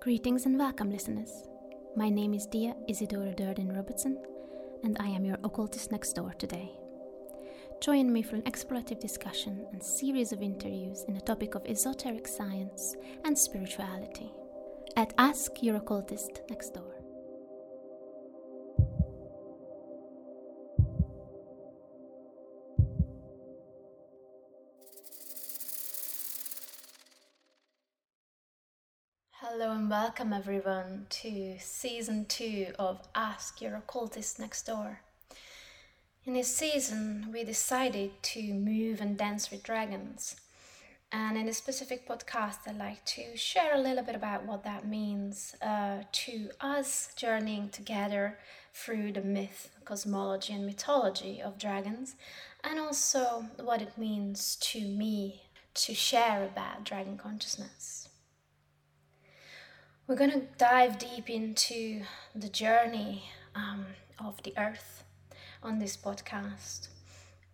Greetings and welcome, listeners. My name is Dia Isidora Durden Robertson, and I am your occultist next door today. Join me for an explorative discussion and series of interviews in the topic of esoteric science and spirituality at Ask Your Occultist Next Door. Welcome everyone to season two of Ask Your Occultist Next Door. In this season, we decided to move and dance with dragons. And in this specific podcast, I'd like to share a little bit about what that means uh, to us journeying together through the myth, cosmology, and mythology of dragons, and also what it means to me to share about dragon consciousness. We're going to dive deep into the journey um, of the earth on this podcast.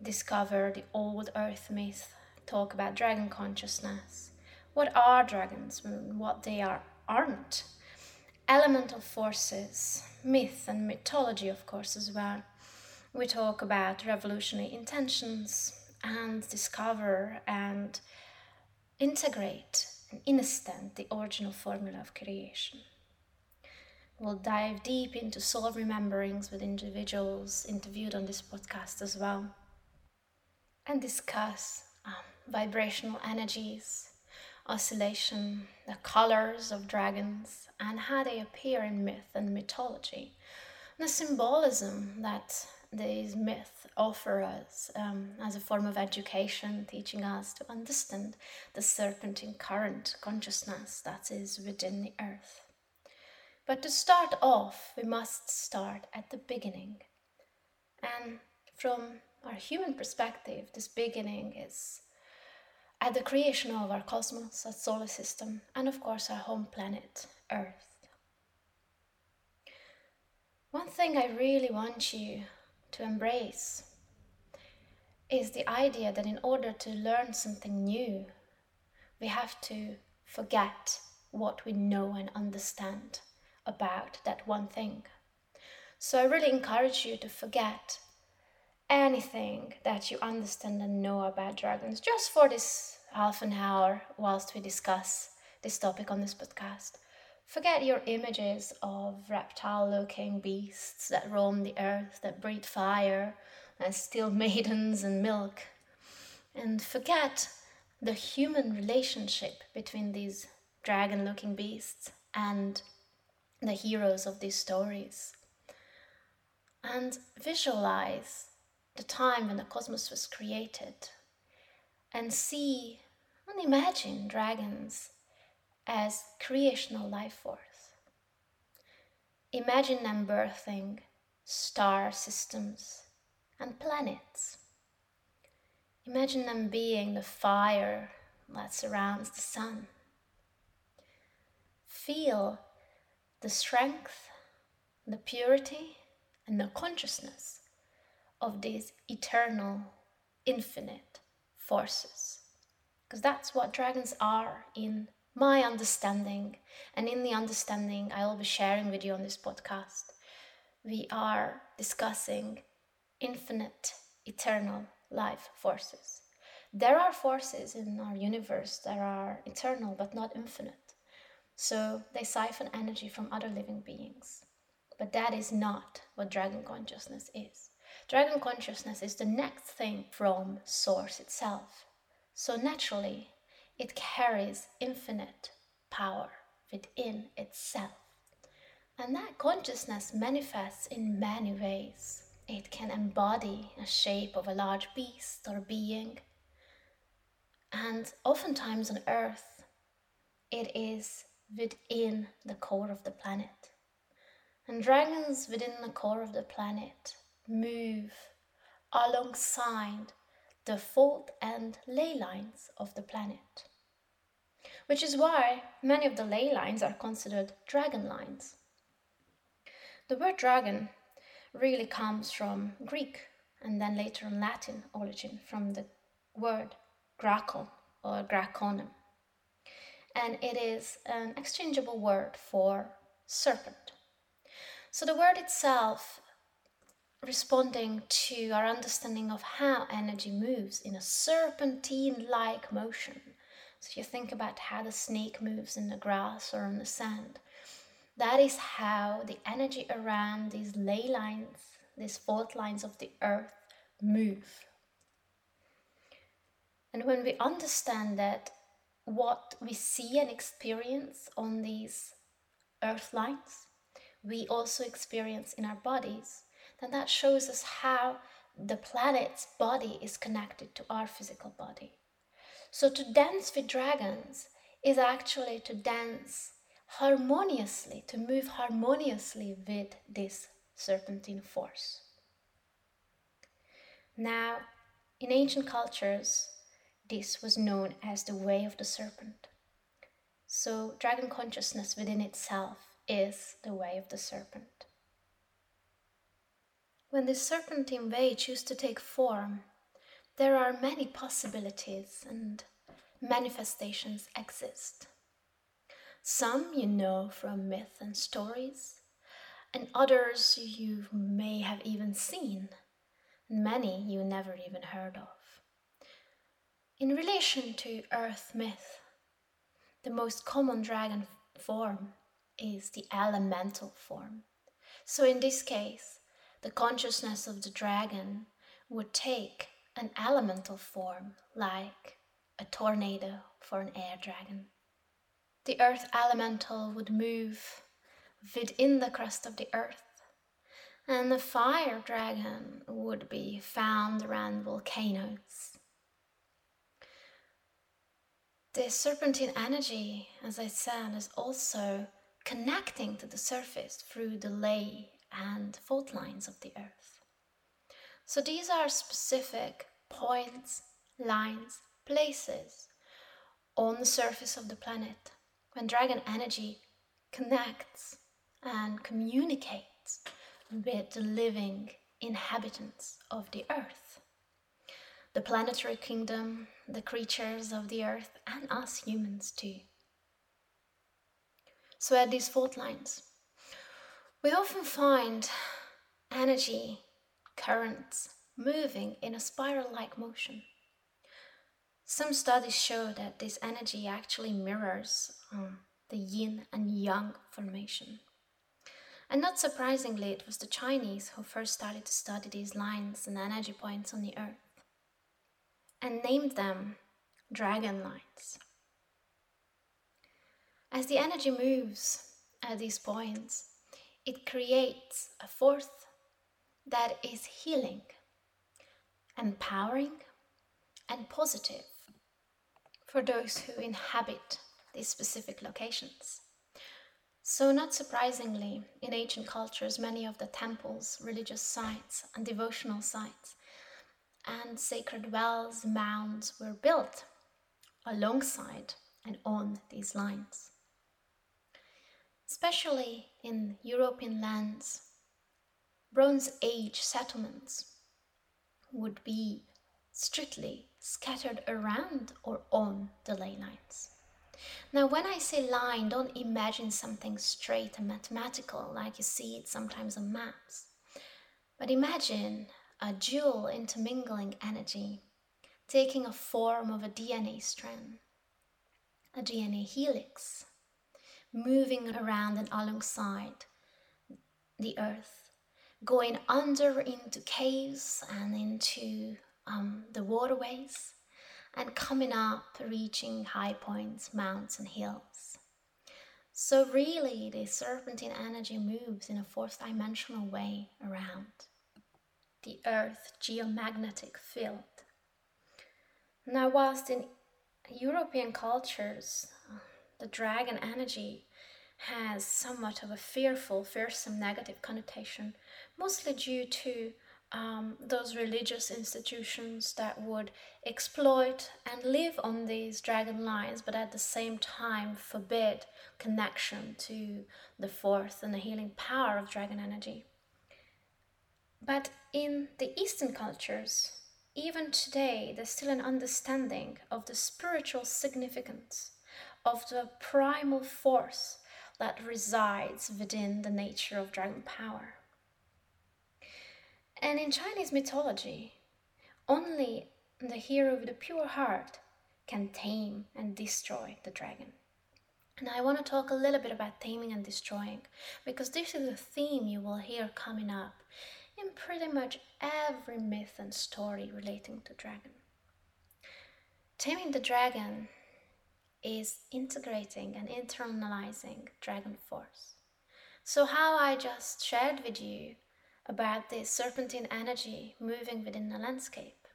Discover the old earth myth, talk about dragon consciousness. What are dragons? What they are aren't. Elemental forces, myth and mythology, of course, as well. We talk about revolutionary intentions and discover and integrate instant the original formula of creation. We'll dive deep into soul rememberings with individuals interviewed on this podcast as well, and discuss um, vibrational energies, oscillation, the colors of dragons, and how they appear in myth and mythology, the symbolism that these myths offer us um, as a form of education, teaching us to understand the serpentine current consciousness that is within the earth. But to start off, we must start at the beginning. And from our human perspective, this beginning is at the creation of our cosmos, our solar system, and of course our home planet, Earth. One thing I really want you to embrace is the idea that in order to learn something new, we have to forget what we know and understand about that one thing. So I really encourage you to forget anything that you understand and know about dragons just for this half an hour whilst we discuss this topic on this podcast. Forget your images of reptile looking beasts that roam the earth, that breathe fire, and steal maidens and milk. And forget the human relationship between these dragon looking beasts and the heroes of these stories. And visualize the time when the cosmos was created and see and imagine dragons as creational life force. Imagine them birthing star systems and planets. Imagine them being the fire that surrounds the sun. Feel the strength, the purity, and the consciousness of these eternal, infinite forces. Because that's what dragons are in my understanding, and in the understanding I will be sharing with you on this podcast, we are discussing infinite, eternal life forces. There are forces in our universe that are eternal but not infinite. So they siphon energy from other living beings. But that is not what dragon consciousness is. Dragon consciousness is the next thing from Source itself. So naturally, it carries infinite power within itself. And that consciousness manifests in many ways. It can embody a shape of a large beast or being. And oftentimes on Earth, it is within the core of the planet. And dragons within the core of the planet move alongside the fault and ley lines of the planet. Which is why many of the ley lines are considered dragon lines. The word dragon really comes from Greek and then later on Latin origin from the word gracon or graconum. and it is an exchangeable word for serpent. So the word itself responding to our understanding of how energy moves in a serpentine like motion. So, if you think about how the snake moves in the grass or on the sand, that is how the energy around these ley lines, these fault lines of the earth, move. And when we understand that what we see and experience on these earth lines, we also experience in our bodies, then that shows us how the planet's body is connected to our physical body. So to dance with dragons is actually to dance harmoniously, to move harmoniously with this serpentine force. Now, in ancient cultures, this was known as the way of the serpent. So, dragon consciousness within itself is the way of the serpent. When this serpentine way chooses to take form, there are many possibilities and manifestations exist. Some you know from myth and stories, and others you may have even seen, and many you never even heard of. In relation to earth myth, the most common dragon form is the elemental form. So in this case, the consciousness of the dragon would take an elemental form like a tornado for an air dragon. The earth elemental would move within the crust of the earth, and the fire dragon would be found around volcanoes. The serpentine energy, as I said, is also connecting to the surface through the ley and fault lines of the earth. So these are specific points, lines, places on the surface of the planet when dragon energy connects and communicates with the living inhabitants of the earth. The planetary kingdom, the creatures of the earth, and us humans too. So, at these fault lines, we often find energy currents moving in a spiral like motion. Some studies show that this energy actually mirrors um, the yin and yang formation. And not surprisingly, it was the Chinese who first started to study these lines and energy points on the earth and named them dragon lines. As the energy moves at these points, it creates a force that is healing, empowering, and positive for those who inhabit these specific locations. So, not surprisingly, in ancient cultures, many of the temples, religious sites, and devotional sites, and sacred wells, mounds were built alongside and on these lines especially in European lands, Bronze Age settlements would be strictly scattered around or on the ley lines. Now, when I say line, don't imagine something straight and mathematical like you see it sometimes on maps, but imagine a dual intermingling energy taking a form of a DNA strand, a DNA helix, moving around and alongside the earth, going under into caves and into um, the waterways, and coming up, reaching high points, mountains, and hills. So, really, the serpentine energy moves in a fourth dimensional way around the Earth geomagnetic field. Now, whilst in European cultures, the dragon energy has somewhat of a fearful, fearsome negative connotation, mostly due to um, those religious institutions that would exploit and live on these dragon lines, but at the same time forbid connection to the fourth and the healing power of dragon energy. But in the Eastern cultures, even today, there's still an understanding of the spiritual significance of the primal force that resides within the nature of dragon power. And in Chinese mythology, only the hero with a pure heart can tame and destroy the dragon. And I want to talk a little bit about taming and destroying because this is a theme you will hear coming up in pretty much every myth and story relating to dragon. Taming the dragon is integrating and internalizing dragon force. So, how I just shared with you about this serpentine energy moving within the landscape,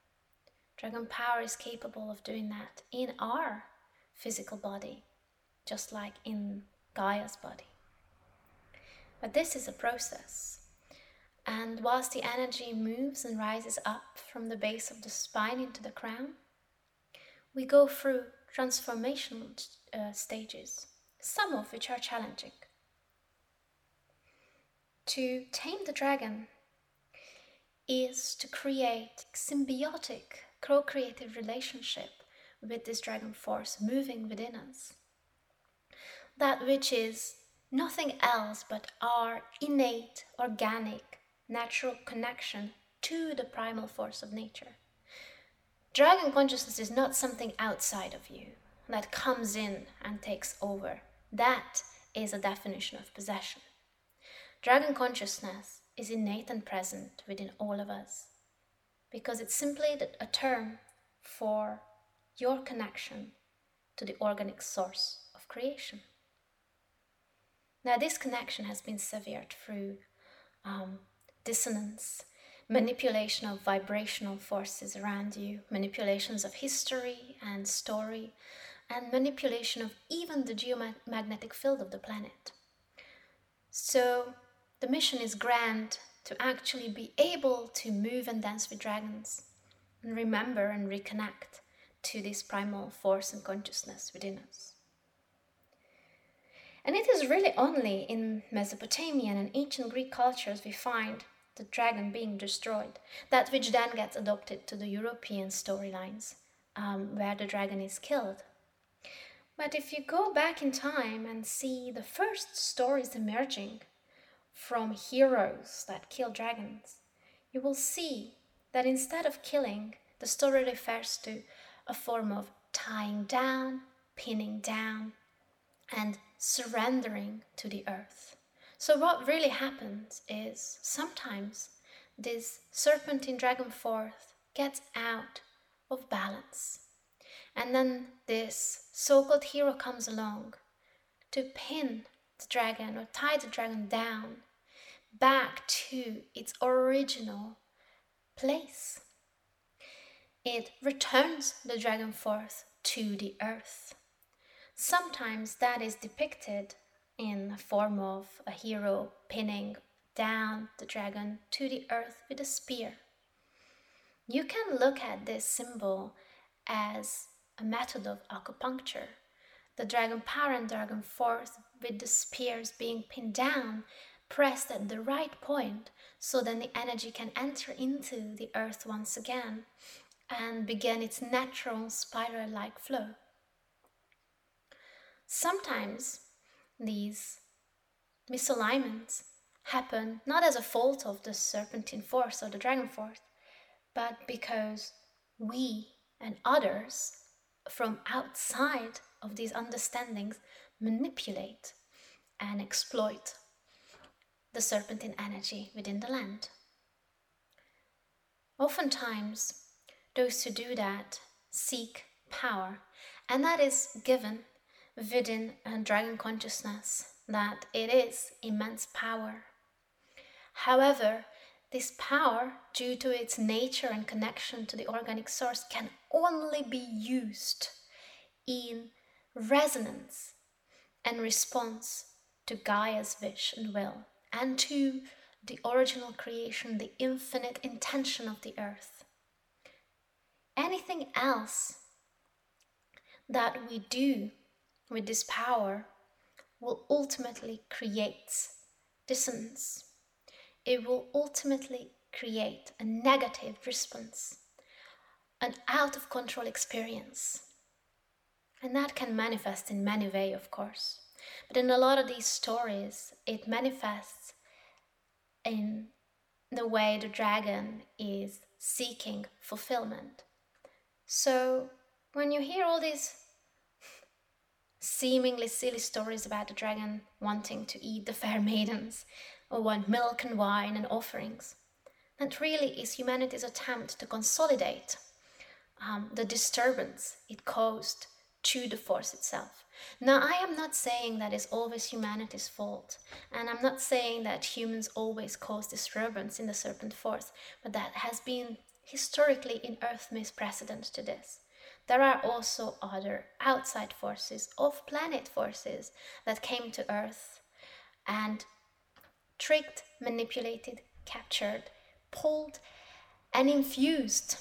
dragon power is capable of doing that in our physical body, just like in Gaia's body. But this is a process. And whilst the energy moves and rises up from the base of the spine into the crown, we go through transformational uh, stages, some of which are challenging. To tame the dragon is to create symbiotic, co-creative relationship with this dragon force moving within us. That which is nothing else but our innate, organic, natural connection to the primal force of nature. Dragon consciousness is not something outside of you that comes in and takes over. That is a definition of possession. Dragon consciousness is innate and present within all of us because it's simply a term for your connection to the organic source of creation. Now, this connection has been severed through um, dissonance, manipulation of vibrational forces around you, manipulations of history and story, and manipulation of even the geomagnetic field of the planet. So, the mission is grand to actually be able to move and dance with dragons and remember and reconnect to this primal force and consciousness within us. And it is really only in Mesopotamian and ancient Greek cultures we find the dragon being destroyed, that which then gets adopted to the European storylines, um, where the dragon is killed. But if you go back in time and see the first stories emerging from heroes that kill dragons, you will see that instead of killing, the story refers to a form of tying down, pinning down, and surrendering to the earth. So, what really happens is sometimes this serpentine dragon force gets out of balance. And then this so called hero comes along to pin the dragon or tie the dragon down back to its original place. It returns the dragon force to the earth. Sometimes that is depicted in the form of a hero pinning down the dragon to the earth with a spear. You can look at this symbol as a method of acupuncture. The dragon power and dragon force with the spears being pinned down, pressed at the right point, so then the energy can enter into the earth once again and begin its natural spiral like flow. Sometimes these misalignments happen not as a fault of the serpentine force or the dragon force, but because we and others from outside of these understandings manipulate and exploit the serpentine energy within the land. Oftentimes, those who do that seek power, and that is given within dragon consciousness that it is immense power. However, this power, due to its nature and connection to the organic source, can only be used in resonance and response to Gaia's wish and will, and to the original creation, the infinite intention of the earth. Anything else that we do with this power will ultimately create dissonance. It will ultimately create a negative response, an out of control experience. And that can manifest in many ways, of course. But in a lot of these stories, it manifests in the way the dragon is seeking fulfillment. So when you hear all these seemingly silly stories about the dragon wanting to eat the fair maidens or want milk and wine and offerings, that really is humanity's attempt to consolidate um, the disturbance it caused to the force itself. Now, I am not saying that is always humanity's fault, and I'm not saying that humans always cause disturbance in the serpent force, but that has been historically in Earth myth precedent to this. There are also other outside forces, off planet forces, that came to Earth and tricked, manipulated, captured, pulled, and infused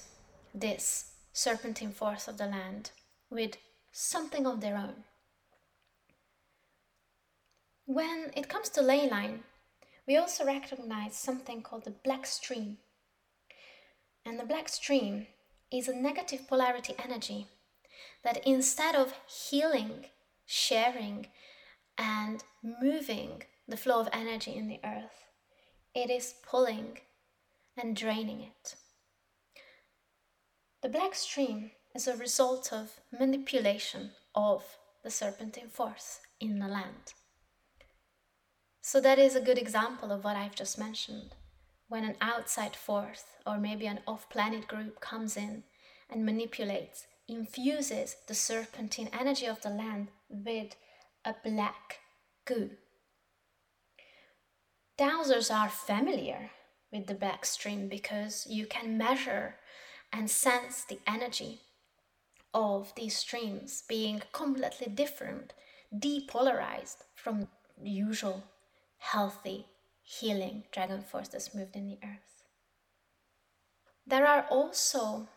this serpentine force of the land with something of their own. When it comes to ley line, we also recognize something called the black stream. And the black stream is a negative polarity energy that instead of healing, sharing, and moving the flow of energy in the earth, it is pulling and draining it. The black stream is a result of manipulation of the serpentine force in the land. So, that is a good example of what I've just mentioned. When an outside force or maybe an off planet group comes in and manipulates, infuses the serpentine energy of the land with a black goo. Dowsers are familiar with the black stream because you can measure and sense the energy of these streams being completely different, depolarized from usual healthy, healing dragon force that's moved in the earth. There are also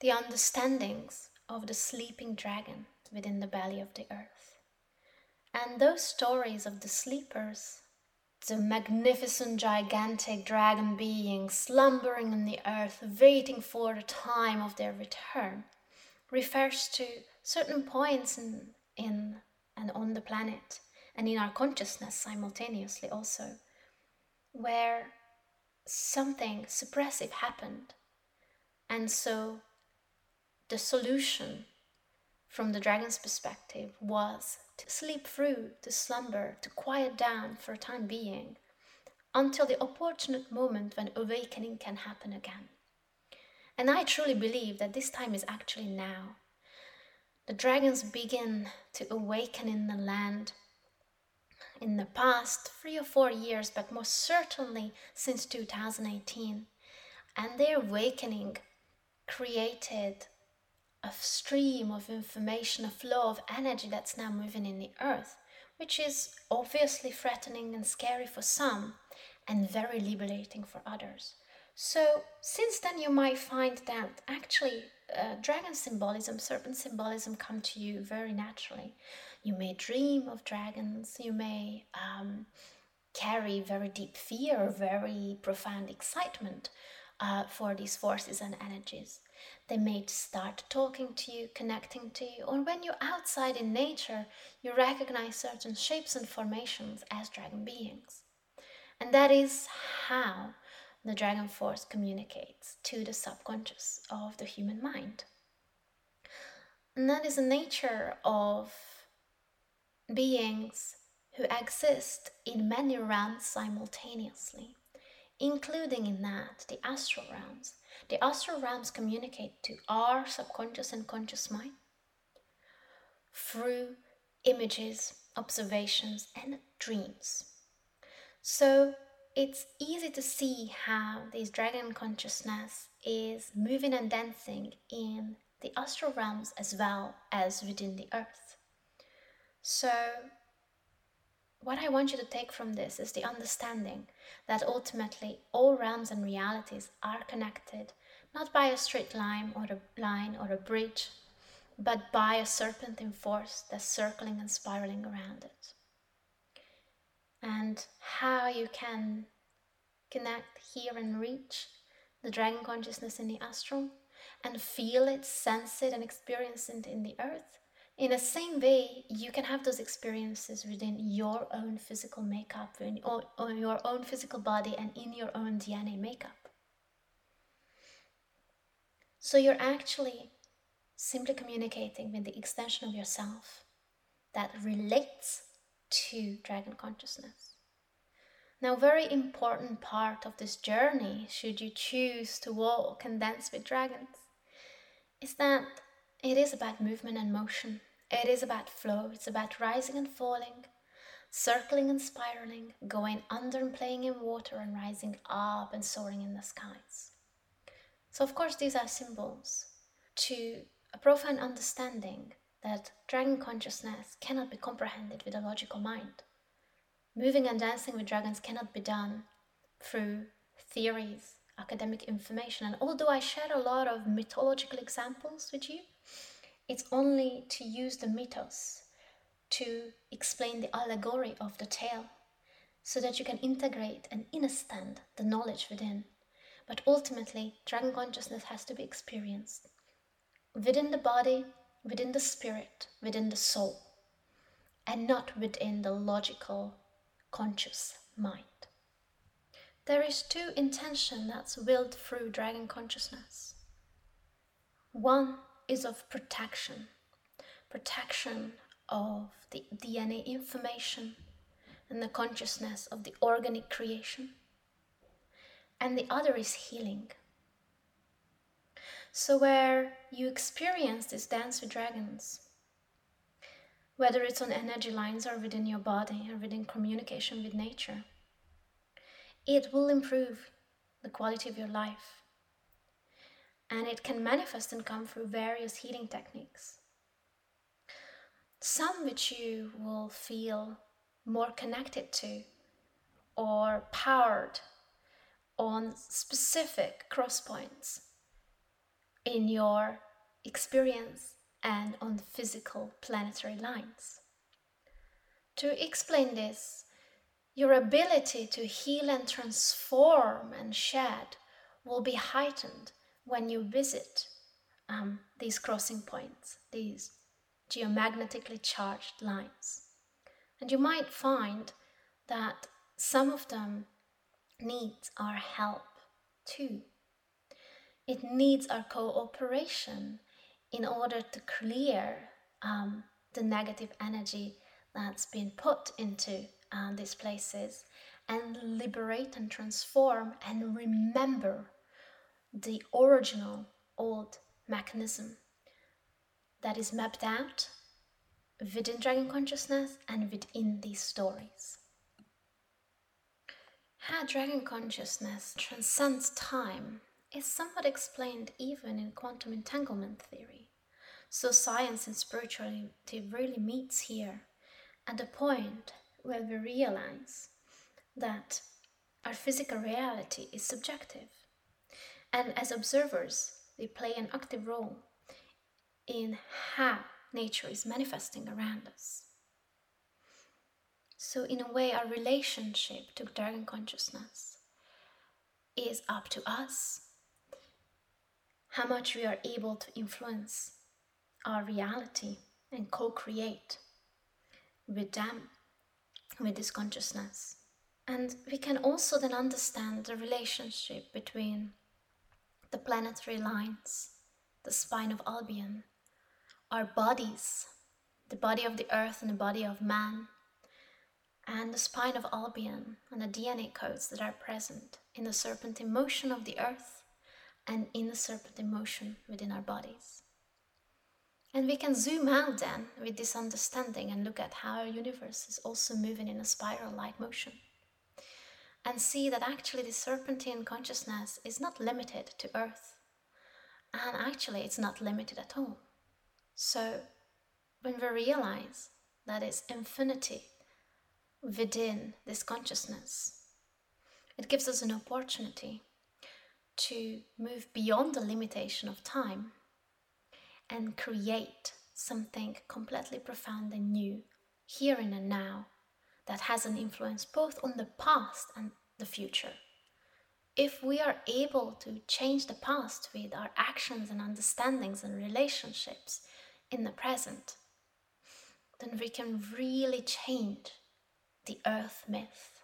the understandings of the sleeping dragon within the belly of the earth. And those stories of the sleepers, the magnificent, gigantic dragon beings slumbering in the earth, waiting for the time of their return, refers to certain points in, in and on the planet and in our consciousness simultaneously also, where something suppressive happened. And so the solution from the dragon's perspective was to sleep through, to slumber, to quiet down for a time being, until the opportune moment when awakening can happen again. And I truly believe that this time is actually now. The dragons begin to awaken in the land in the past three or four years, but most certainly since 2018. And their awakening created a stream of information, a flow of energy that's now moving in the earth, which is obviously threatening and scary for some and very liberating for others. So, since then, you might find that actually uh, dragon symbolism, serpent symbolism come to you very naturally. You may dream of dragons, you may um, carry very deep fear very profound excitement uh, for these forces and energies. They may start talking to you, connecting to you, or when you're outside in nature, you recognize certain shapes and formations as dragon beings. And that is how the dragon force communicates to the subconscious of the human mind. And that is the nature of beings who exist in many realms simultaneously, including in that the astral realms. The astral realms communicate to our subconscious and conscious mind through images, observations, and dreams. So it's easy to see how this dragon consciousness is moving and dancing in the astral realms as well as within the earth. So, what I want you to take from this is the understanding that ultimately all realms and realities are connected not by a straight line or a line or a bridge, but by a serpentine force that's circling and spiraling around it. And how you can connect, hear, and reach the dragon consciousness in the astral and feel it, sense it, and experience it in the earth in the same way, you can have those experiences within your own physical makeup, in, or your own physical body, and in your own DNA makeup. So you're actually simply communicating with the extension of yourself that relates to dragon consciousness. Now, very important part of this journey, should you choose to walk and dance with dragons, is that it is about movement and motion. It is about flow. It's about rising and falling, circling and spiraling, going under and playing in water, and rising up and soaring in the skies. So, of course, these are symbols to a profound understanding that dragon consciousness cannot be comprehended with a logical mind. Moving and dancing with dragons cannot be done through theories, academic information. And although I share a lot of mythological examples with you, it's only to use the mythos to explain the allegory of the tale so that you can integrate and understand the knowledge within. But ultimately, dragon consciousness has to be experienced within the body, within the spirit, within the soul, and not within the logical, conscious mind. There is two intention that's willed through dragon consciousness. One is of protection, protection of the DNA information and the consciousness of the organic creation. And the other is healing. So, where you experience this dance with dragons, whether it's on energy lines or within your body or within communication with nature, it will improve the quality of your life. And it can manifest and come through various healing techniques. Some which you will feel more connected to or powered on specific cross points in your experience and on physical planetary lines. To explain this, your ability to heal and transform and shed will be heightened when you visit um, these crossing points, these geomagnetically charged lines. And you might find that some of them need our help too. It needs our cooperation in order to clear um, the negative energy that's been put into uh, these places and liberate and transform and remember the original old mechanism that is mapped out within Dragon Consciousness and within these stories. How Dragon Consciousness transcends time is somewhat explained even in quantum entanglement theory. So science and spirituality really meets here at the point where we realize that our physical reality is subjective. And as observers, they play an active role in how nature is manifesting around us. So, in a way, our relationship to dragon consciousness is up to us how much we are able to influence our reality and co create with them, with this consciousness. And we can also then understand the relationship between the planetary lines, the spine of Albion, our bodies, the body of the earth and the body of man, and the spine of Albion and the DNA codes that are present in the serpentine motion of the earth and in the serpent emotion within our bodies. And we can zoom out then with this understanding and look at how our universe is also moving in a spiral like motion. And see that actually the serpentine consciousness is not limited to Earth. And actually, it's not limited at all. So, when we realize that it's infinity within this consciousness, it gives us an opportunity to move beyond the limitation of time and create something completely profound and new here in and now that has an influence both on the past and the future. If we are able to change the past with our actions and understandings and relationships in the present, then we can really change the earth myth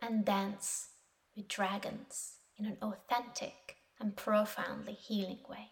and dance with dragons in an authentic and profoundly healing way.